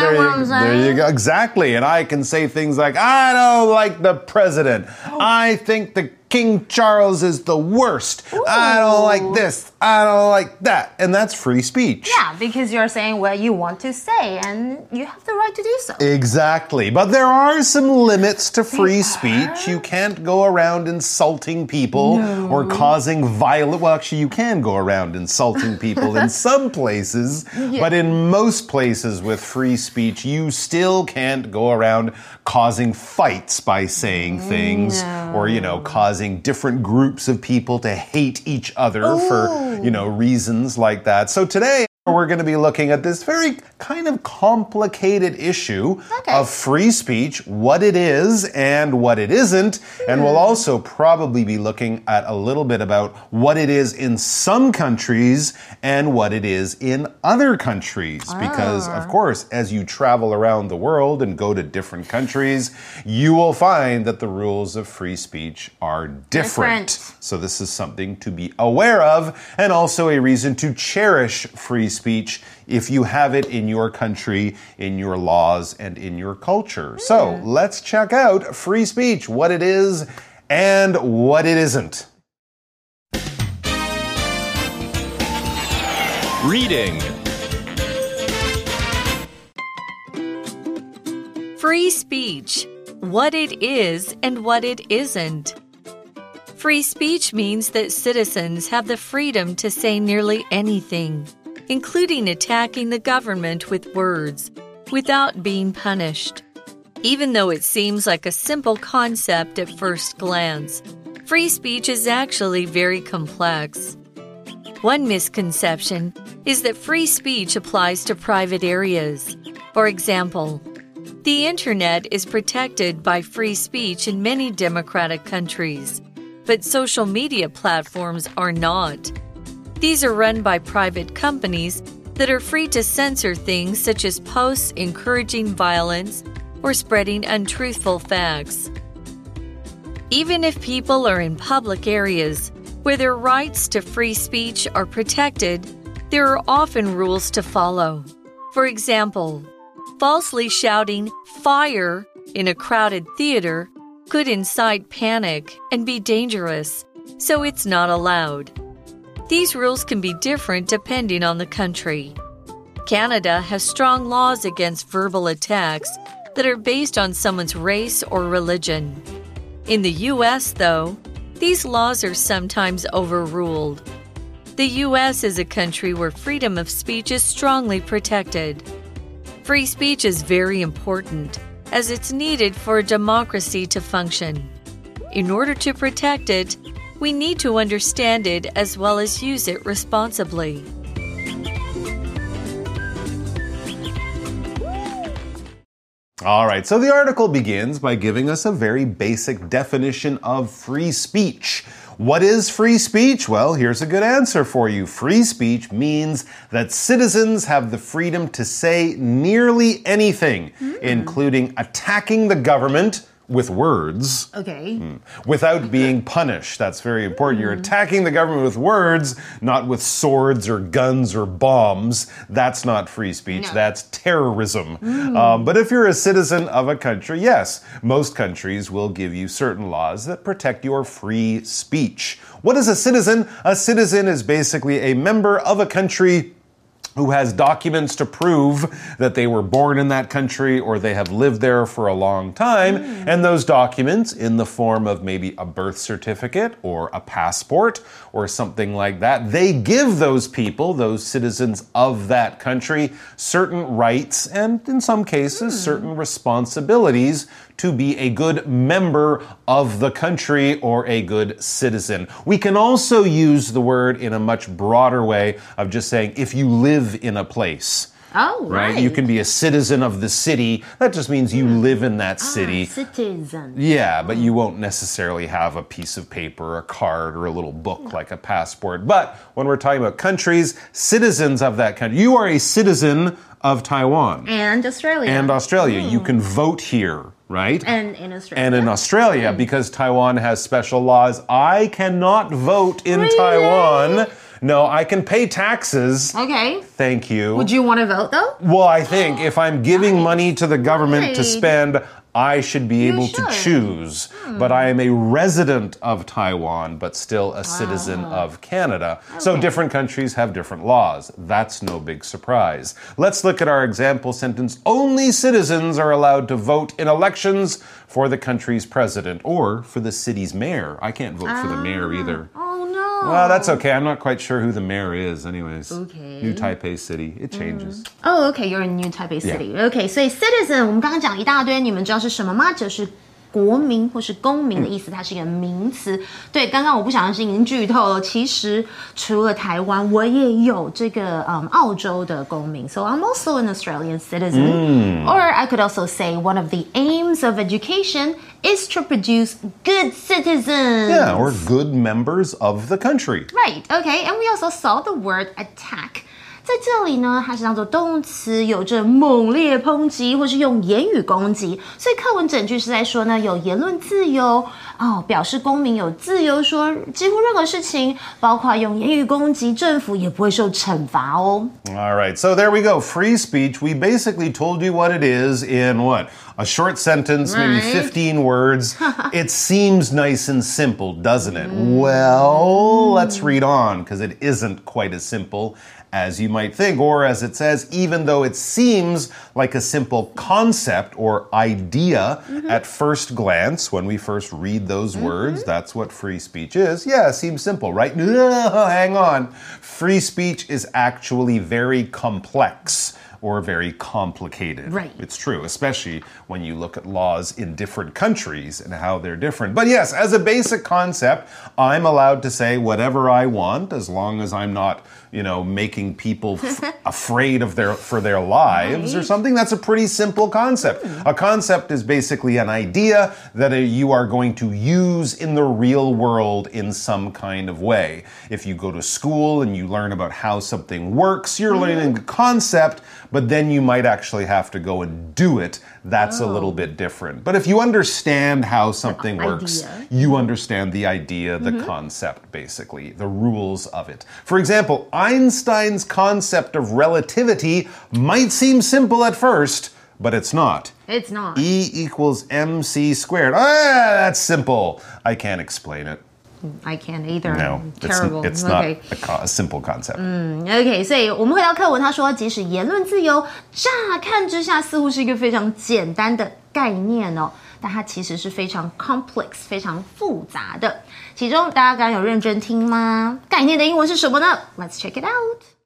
there, you, there you go. Exactly. And I can say things like, I don't like the president. Oh. I think the King Charles is the worst. Ooh. I don't like this. I don't like that. And that's free speech. Yeah, because you're saying what you want to say and you have the right to do so. Exactly. But there are some limits to free speech. You can't go around insulting people no. or causing violent. Well, actually, you can go around insulting people in some places, yeah. but in most places with free speech, you still can't go around causing fights by saying things no. or, you know, causing different groups of people to hate each other Ooh. for, you know, reasons like that. So today, we're going to be looking at this very kind of complicated issue okay. of free speech, what it is and what it isn't. And we'll hmm. also probably be looking at a little bit about what it is in some countries and what it is in other countries. Ah. Because, of course, as you travel around the world and go to different countries, you will find that the rules of free speech are different. different. So, this is something to be aware of and also a reason to cherish free speech if you have it in your country, in your laws, and in your culture. Mm. So hmm. let's check out free speech, what it is and what it isn't. Reading Free speech. What it is and what it isn't. Free speech means that citizens have the freedom to say nearly anything including attacking the government with words, without being punished. Even though it seems like a simple concept at first glance, free speech is actually very complex. One misconception is that free speech applies to private areas. For example, the internet is protected by free speech in many democratic countries, but social media platforms are not. These are run by private companies that are free to censor things such as posts encouraging violence or spreading untruthful facts. Even if people are in public areas where their rights to free speech are protected, there are often rules to follow. For example, falsely shouting fire in a crowded theater could incite panic and be dangerous, so it's not allowed. These rules can be different depending on the country. Canada has strong laws against verbal attacks that are based on someone's race or religion. In the US, though, these laws are sometimes overruled. The US is a country where freedom of speech is strongly protected. Free speech is very important, as it's needed for a democracy to function. In order to protect it, we need to understand it as well as use it responsibly. All right, so the article begins by giving us a very basic definition of free speech. What is free speech? Well, here's a good answer for you. Free speech means that citizens have the freedom to say nearly anything, mm. including attacking the government with words. Okay. Mm, without being punished. That's very important. Mm. You're attacking the government with words, not with swords or guns or bombs. That's not free speech. No. That's terrorism. Mm. Um, but if you're a citizen of a country, yes, most countries will give you certain laws that protect your free speech. What is a citizen? A citizen is basically a member of a country who has documents to prove that they were born in that country or they have lived there for a long time. Mm. And those documents, in the form of maybe a birth certificate or a passport or something like that, they give those people, those citizens of that country, certain rights and, in some cases, mm. certain responsibilities to be a good member of the country or a good citizen. We can also use the word in a much broader way of just saying if you live in a place. Oh, right. right. You can be a citizen of the city. That just means you hmm. live in that ah, city. Ah, citizen. Yeah, but you won't necessarily have a piece of paper, a card, or a little book no. like a passport. But when we're talking about countries, citizens of that country, you are a citizen of Taiwan and Australia. And Australia. Mm. You can vote here right? And in Australia. And in Australia, mm. because Taiwan has special laws, I cannot vote in really? Taiwan. No, I can pay taxes. Okay. Thank you. Would you want to vote though? Well, I think if I'm giving money to the government to Right. spend, I should be able to should. choose. But I am a resident of Taiwan, but still a citizen Ah. of Canada. So different countries have different laws. That's no big surprise. Let's look at our example sentence Only citizens are allowed to vote in elections for the country's president or for the city's mayor. I can't vote for the mayor either. Oh no. Well, that's okay. I'm not quite sure who the mayor is, anyways. Okay. New Taipei City. It changes. Oh, okay, you're in New Taipei City. Okay, 所以 citizen 我们刚刚讲一大堆，你们知道是什么吗？就是 国民或是公民的意思，它是一个名词。对，刚刚我不小心已经剧透了，其实除了台湾，我也有这个嗯澳洲的公民，so I'm also an Australian citizen. Or I could also say one of the aims of education is to produce good citizens. Yeah, or good members of the country. Right, okay, and we also saw the word attack. 在这里呢，它是当做动词，有着猛烈抨击或是用言语攻击，所以课文整句是在说呢，有言论自由哦，表示公民有自由说几乎任何事情，包括用言语攻击政府也不会受惩罚哦。 All right, so there we go. Free speech. We basically told you what it is in what? A short sentence, maybe Right. 15 words. it seems nice and simple, doesn't it? Well, let's read on because it isn't quite as simple as you might think. Or as it says, even though it seems like a simple concept or idea mm-hmm. at first glance, when we first read those mm-hmm. words, that's what free speech is. Yeah, it seems simple, right? Hang on. Free speech is actually very complex or very complicated. Right. It's true, especially when you look at laws in different countries and how they're different. But yes, as a basic concept, I'm allowed to say whatever I want as long as I'm not, you know, making people f- afraid of their for their lives or something. That's a pretty simple concept. A concept is basically an idea that uh, you are going to use in the real world in some kind of way. If you go to school and you learn about how something works, you're learning a concept, but then you might actually have to go and do it. That's a little bit different. But if you understand how something works, you understand the idea, the concept, basically, the rules of it. For example, Einstein's concept of relativity might seem simple at first, but it's not. It's not. E equals mc squared. Ah, that's simple. I can't explain it. I can't either. No, it's, Terrible. it's not a, simple concept. OK，所以我们回到课文，他说，即使言论自由乍看之下似乎是一个非常简单的概念哦，但它其实是非常 complex、非常复杂的。其中大家刚刚有认真听吗？概念的英文是什么呢？Let's check it out。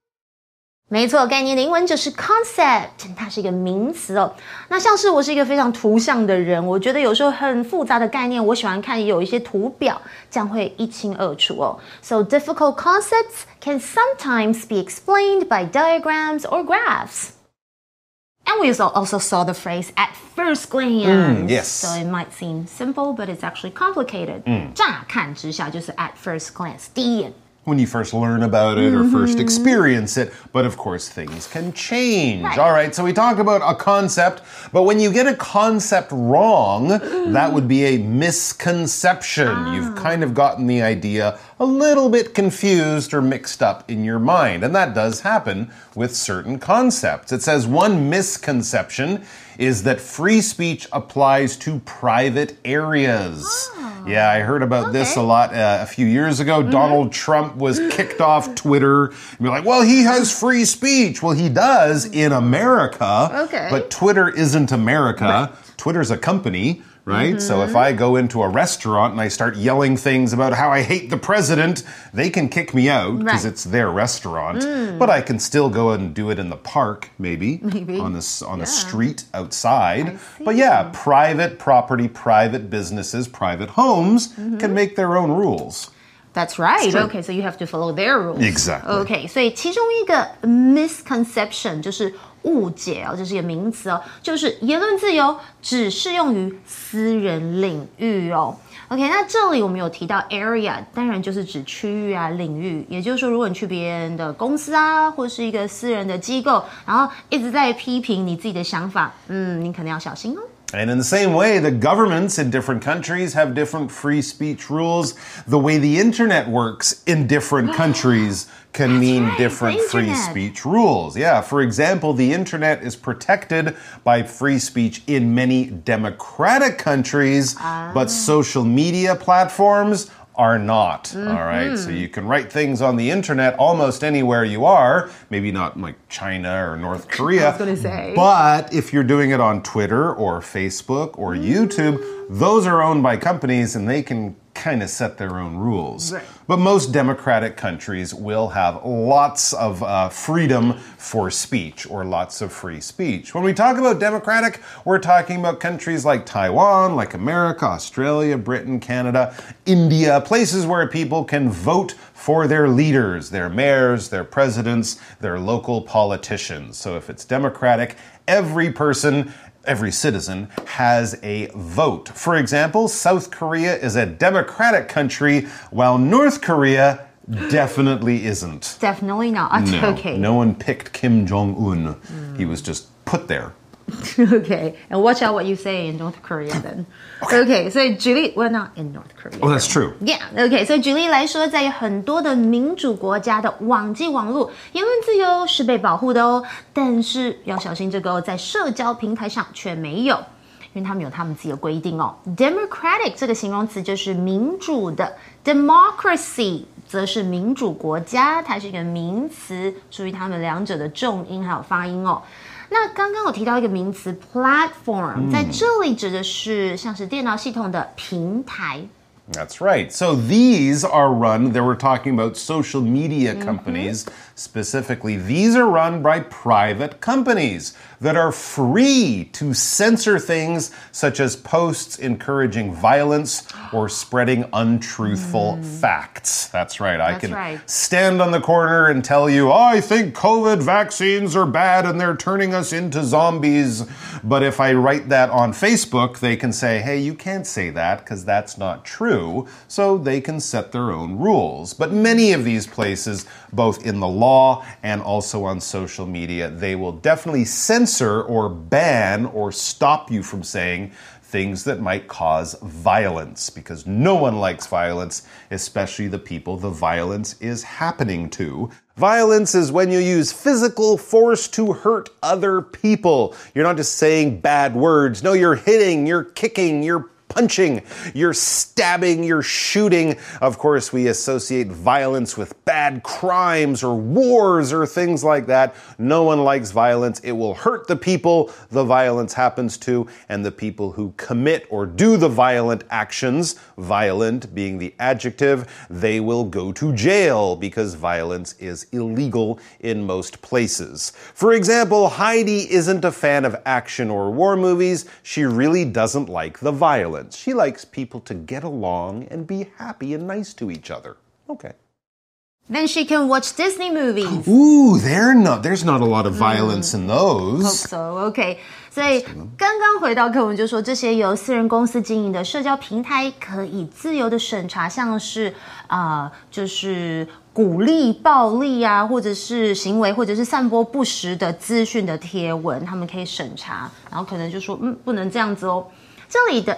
没错，概念的英文就是 concept，它是一个名词哦。那像是我是一个非常图像的人，我觉得有时候很复杂的概念，我喜欢看有一些图表，这样会一清二楚哦。So difficult concepts can sometimes be explained by diagrams or graphs. And we also also saw the phrase at first glance. yes. So it might seem simple, but it's actually complicated. 乍看之下就是 at first glance，第一眼。 when you first learn about it or first mm-hmm. experience it. But of course, things can change. Right. All right, so we talk about a concept, but when you get a concept wrong, that would be a misconception. You've ah. kind of gotten the idea a little bit confused or mixed up in your mind. And that does happen with certain concepts. It says one misconception is that free speech applies to private areas. Yeah, I heard about this a lot uh, a few years ago. Donald Trump was kicked off Twitter. Be like, well, he has free speech. Well, he does in America. Okay. But Twitter isn't America. Twitter's a company. Right? So if I go into a restaurant and I start yelling things about how I hate the president, they can kick me out because Right. it's their restaurant. But I can still go and do it in the park, maybe, Maybe. on the s- on the Yeah. street outside. But yeah, private property, private businesses, private homes Mm-hmm. can make their own rules. That's right. Okay, so you have to follow their rules. Exactly. Okay, 所以其中一个 misconception 就是误解哦，这是一个名词哦，就是言论自由只适用于私人领域哦。OK，那这里我们有提到 area，当然就是指区域啊、领域。也就是说，如果你去别人的公司啊，或是一个私人的机构，然后一直在批评你自己的想法，嗯，你可能要小心哦。And in the same way, the governments in different countries have different free speech rules. The way the internet works in different countries can mean right, different free speech rules. Yeah, for example, the internet is protected by free speech in many democratic countries, but social media platforms are not. All right, so mm-hmm. you can write things on the internet almost anywhere you are, maybe not like China or North Korea. gonna say. But if you're doing it on Twitter or Facebook or mm. YouTube, those are owned by companies and they can kind of set their own rules. Right. But most democratic countries will have lots of uh, freedom for speech or lots of free speech. When we talk about democratic, we're talking about countries like Taiwan, like America, Australia, Britain, Canada, India, places where people can vote for their leaders, their mayors, their presidents, their local politicians. So if it's democratic, every person every citizen has a vote. For example, South Korea is a democratic country, while North Korea definitely isn't. Definitely not. No, okay. no one picked Kim Jong Un. He was just put there. Okay. And watch out what you say in North Korea then. Okay. 所以举例，we're not in North Korea. Oh, that's true. Yeah, OK，所以举例来说，在很多的民主国家的网际网络言论自由是被保护的哦，但是要小心这个哦，在社交平台上却没有，因为他们有他们自己的规定哦。Democratic 这个形容词就是民主的，democracy 则是民主国家，它是一个名词，注意它们两者的重音还有发音哦。那刚刚我提到一个名词 platform，、在这里指的是像是电脑系统的平台。That's right. So these are run, they were talking about social media companies specifically. These are run by private companies that are free to censor things such as posts encouraging violence or spreading untruthful hmm. facts. That's right. I can right. stand on the corner and tell you, I think COVID vaccines are bad and they're turning us into zombies. But if I write that on Facebook, they can say, hey, you can't say that because that's not true. So they can set their own rules. But many of these places, both in the law and also on social media, they will definitely censor or ban or stop you from saying things that might cause violence because no one likes violence, especially the people the violence is happening to. Violence is when you use physical force to hurt other people. You're not just saying bad words. No, you're hitting, you're kicking, you're punching, you're stabbing, you're shooting. Of course, we associate violence with bad crimes or wars or things like that. No one likes violence. It will hurt the people the violence happens to and the people who commit or do the violent actions, violent being the adjective, they will go to jail because violence is illegal in most places. For example, Heidi isn't a fan of action or war movies. She really doesn't like the violence. She likes people to get along and be happy and nice to each other. Okay. Then she can watch Disney movies. Ooh, they're not, there's not a lot of violence in those. So OK，所以刚刚回到课文就说，这些由私人公司经营的社交平台可以自由的审查，像是啊、呃就是鼓励暴力啊，或者是行为，或者是散播不实的资讯的贴文，他们可以审查，然后可能就说，嗯，不能这样子哦。这里的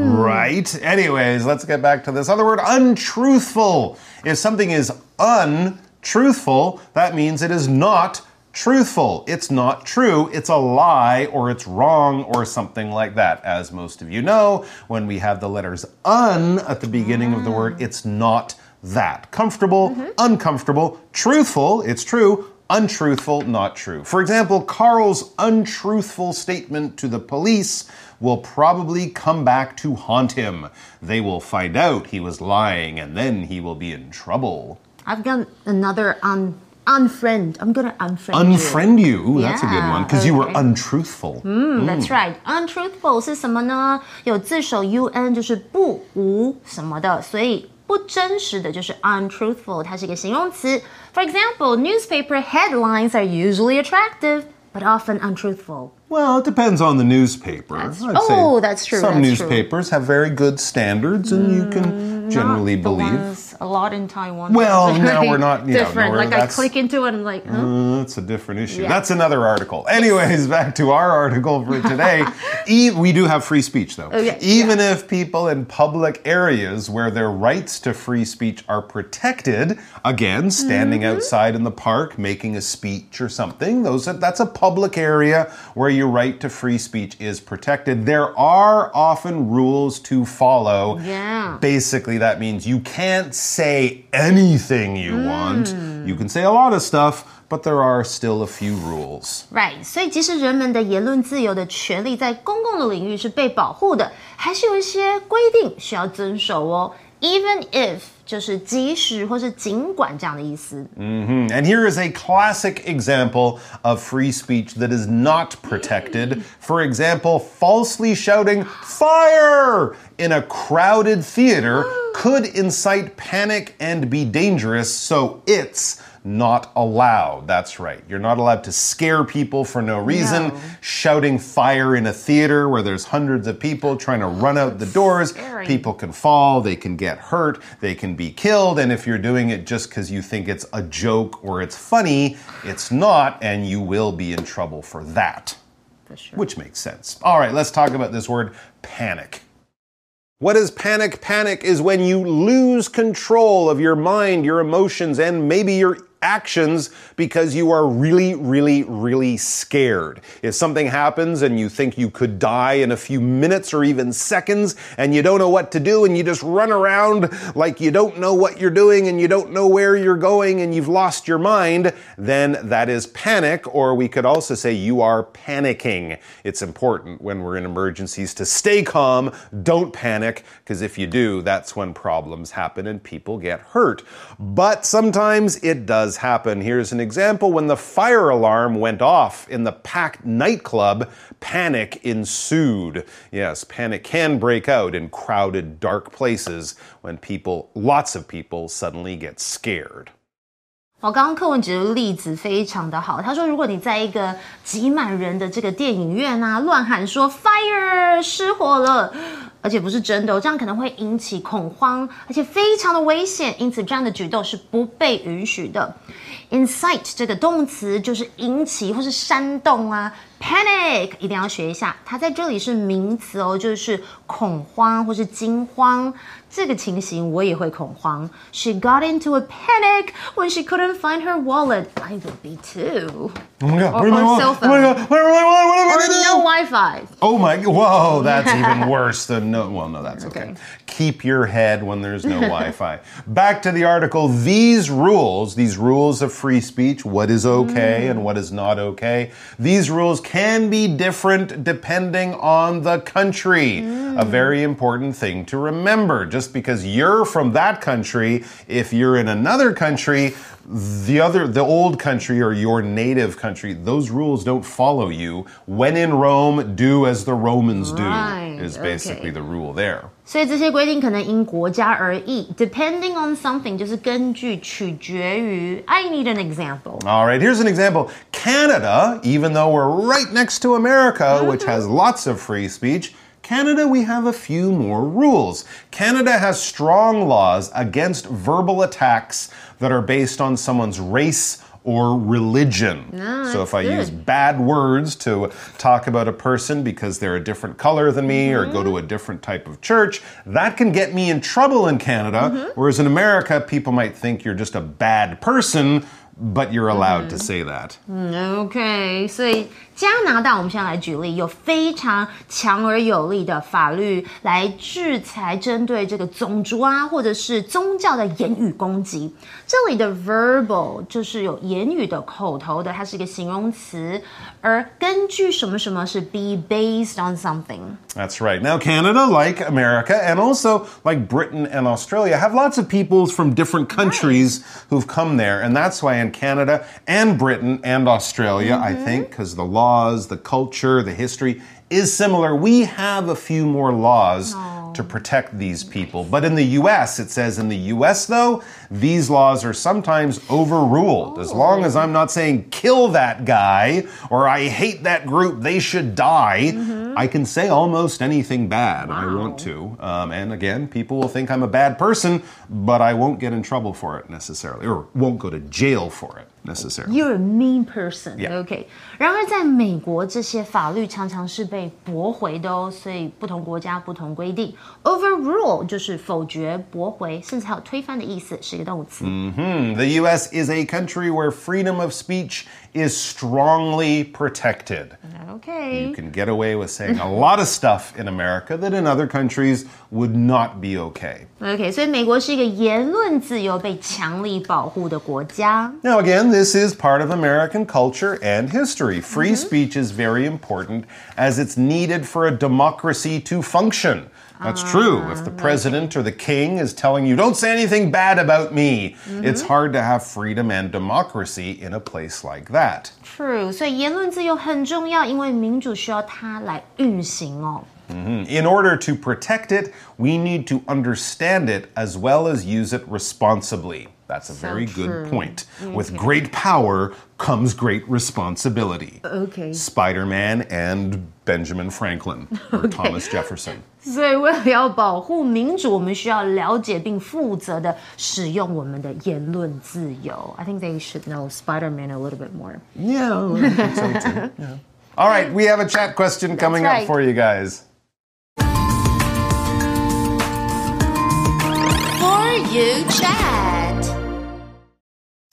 Right? Anyways, let's get back to this other word untruthful. If something is untruthful, that means it is not truthful. It's not true. It's a lie or it's wrong or something like that. As most of you know, when we have the letters un at the beginning of the word, it's not that. Comfortable, uncomfortable, truthful, it's true, untruthful, not true. For example, Carl's untruthful statement to the police will probably come back to haunt him. They will find out he was lying and then he will be in trouble. I've got another unfriend. I'm gonna unfriend you. Unfriend you. Ooh, that's a good Yeah, one because you were okay. untruthful. Mm, That's right. Untruthful 是什么呢？有字首 un 就是不无什么的，所以不真实的就是 untruthful，它是一个形容词。For example, newspaper headlines are usually attractive, but often untruthful. Well, it depends on the newspaper. That's- oh, that's true, Some that's true. newspapers have very good standards, and you can generally believe. a lot in Taiwan. Well, now we're not, you know, different. like I click into it, and I'm like, huh? Uh, that's a different issue. Yeah. That's another article. Anyways, back to our article for today. e- we do have free speech, though. Okay, Even if people in public areas where their rights to free speech are protected, again, standing Mm-hmm. outside in the park, making a speech or something, those are, that's a public area where your right to free speech is protected. There are often rules to follow. Yeah. Basically, that means you can't say anything you Mm. want. You can say a lot of stuff, but there are still a few rules. Right，所以即使人们的言论自由的权利在公共的领域是被保护的，还是有一些规定需要遵守哦。Even if 就是即使或是尽管这样的意思。 And here is a classic example of free speech that is not protected. For example, falsely shouting fire in a crowded theater could incite panic and be dangerous, so it's not allowed. That's right. You're not allowed to scare people for no reason. No. Shouting fire in a theater where there's hundreds of people trying to run out the doors. Scary. People can fall, they can get hurt, they can be killed. And if you're doing it just because you think it's a joke or it's funny, it's not, and you will be in trouble for that. For sure. Which makes sense. All right, let's talk about this word panic. What is panic? Panic is when you lose control of your mind, your emotions, and maybe your actions because you are really, really, really scared. If something happens and you think you could die in a few minutes or even seconds and you don't know what to do and you just run around like you don't know what you're doing and you don't know where you're going and you've lost your mind, then that is panic, or we could also say you are panicking. It's important when we're in emergencies to stay calm, don't panic, because if you do, that's when problems happen and people get hurt. But sometimes it does happen. Here's an example when the fire alarm went off in the packed nightclub, panic ensued. Yes, panic can break out in crowded, dark places when people, lots of people, suddenly get scared. 我刚刚课文举的例子非常的好，他说，如果你在一个挤满人的这个电影院啊，乱喊说 “fire” 失火了，而且不是真的哦，这样可能会引起恐慌，而且非常的危险，因此这样的举动是不被允许的。incite 这个动词就是引起或是煽动啊 ，panic 一定要学一下，它在这里是名词哦，就是恐慌或是惊慌。这个情形我也会恐慌。She got into a panic when she couldn't find her wallet. I would be too. Oh my god, Or- where's my or wallet? cell Oh my god, what am I, what, what am I Or gonna do? no Wi-Fi. Oh my, whoa, that's even worse than no, well, no, that's okay. Okay. Keep your head when there's no Wi Fi. Back to the article. These rules, these rules of free speech, what is okay and what is not okay, these rules can be different depending on the country. A very important thing to remember. Just because you're from that country, if you're in another country, the other the old country or your native country those rules don't follow you when in rome do as the romans do Right, is basically okay. the rule there 所以这些规定可能因国家而异，depending on something 就是根据取决于。I need an example. all right here's an example canada even though we're right next to america which has lots of free speech Canada, we have a few more rules. Canada has strong laws against verbal attacks that are based on someone's race or religion. Ah, so if I use bad words to talk about a person because they're a different color than me or go to mm-hmm. a different type of church, that can get me in trouble in Canada. Mm-hmm. Whereas in America, people might think you're just a bad person, but you're allowed to say that. OK，所以加拿大，我们现在来举例，有非常强而有力的法律来制裁针对这个种族啊，或者是宗教的言语攻击。这里的 verbal 就是有言语的、口头的，它是一个形容词，而根据什么什么是 be based on something。 That's right. Now, Canada, like America, and also like Britain and Australia, have lots of peoples from different countries who've come there. And that's why in Canada and Britain and Australia, I mm-hmm. think, because the laws, the culture, the history is similar. We have a few more laws to protect these people. But in the US, it says in the US, though, these laws are sometimes overruled. As long as I'm not saying kill that guy or I hate that group, they should die, I can say almost anything bad I want to. Um, and again, people will think I'm a bad person, but I won't get in trouble for it necessarily, or won't go to jail for it necessarily. You're a mean person. Yeah. OK，然而在美国，这些法律常常是被驳回的哦，所以不同国家不同规定。Overrule 就是否决、驳回，甚至还有推翻的意思，是一个动词。 Hmm, The US is a country where freedom of speech is strongly protected. OK， You can get away with saying a lot of stuff in America that in other countries would not be okay. OK，所以美国是一个言论自由被强力保护的国家。 Now, again, this is part of American culture and history. Free speech is very important as it's needed for a democracy to function. That's true. If the president or the king is telling you, don't say anything bad about me, it's hard to have freedom and democracy in a place like that. True，所以言论自由很重要，因为民主需要它来运行哦。 In order to protect it, we need to understand it as well as use it responsibly. That's a very true. good point. With great power comes great responsibility. OK， Spider Man and Benjamin Franklin or Thomas Jefferson. 所以为了要保护民主，我们需要了解并负责的使用我们的言论自由。I think they should know Spider-Man a little bit more. Yeah, I think so too. Yeah. All right, we have a chat question coming right. up for you guys. For you, chat.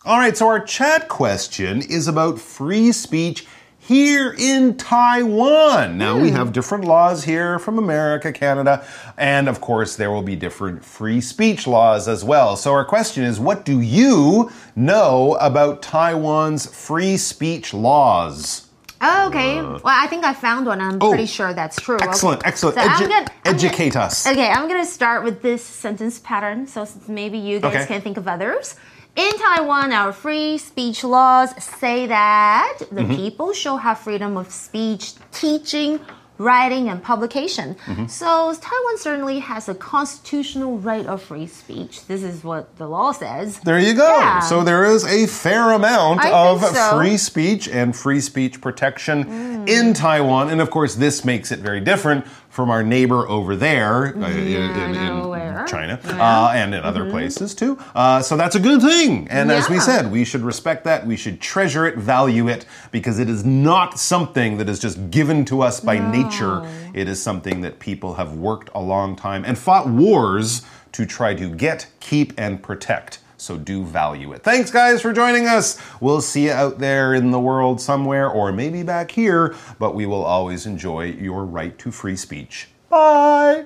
All right, so our chat question is about free speech here in Taiwan. Now, we have different laws here from America, Canada, and of course, there will be different free speech laws as well. So, our question is what do you know about Taiwan's free speech laws? Okay, well, I think I found one. I'm pretty sure that's true. Uh, oh. Excellent, Okay. excellent. So I'm Edu- gonna- I'm gonna- educate us. Okay, I'm gonna start with this sentence pattern, so maybe you guys Okay. can think of others. In Taiwan, our free speech laws say that the Mm-hmm. people shall have freedom of speech, teaching, writing, and publication. Mm-hmm. So Taiwan certainly has a constitutional right of free speech. This is what the law says. There you go. Yeah. So there is a fair amount I of so. free speech and free speech protection in Taiwan. And of course, this makes it very different from our neighbor over there uh, in, in- in where. China uh, and in other places too. Uh, so that's a good thing. And as we said, we should respect that. We should treasure it, value it, because it is not something that is just given to us by nature. It is something that people have worked a long time and fought wars to try to get, keep, and protect. So do value it. Thanks, guys, for joining us. We'll see you out there in the world somewhere, or maybe back here, but we will always enjoy your right to free speech. Bye.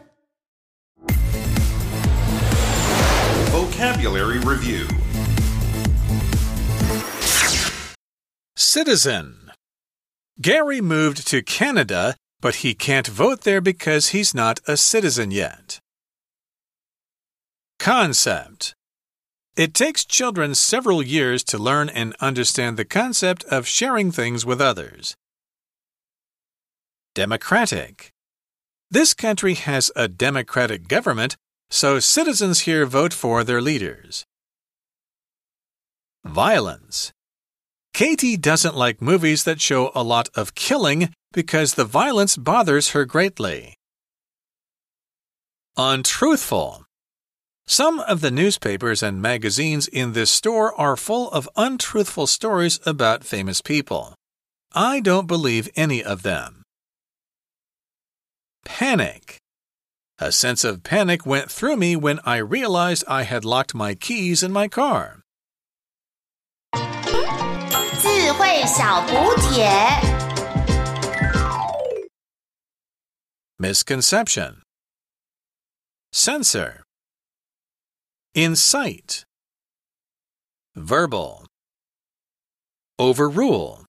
Vocabulary Review Citizen. Gary moved to Canada, but he can't vote there because he's not a citizen yet. Concept. It takes children several years to learn and understand the concept of sharing things with others. Democratic. This country has a democratic government, so citizens here vote for their leaders. Violence. Katie doesn't like movies that show a lot of killing because the violence bothers her greatly. Untruthful. Some of the newspapers and magazines in this store are full of untruthful stories about famous people. I don't believe any of them. Panic. A sense of panic went through me when I realized I had locked my keys in my car. 智慧小补帖。 Misconception. Censor. Incite. Verbal. Overrule.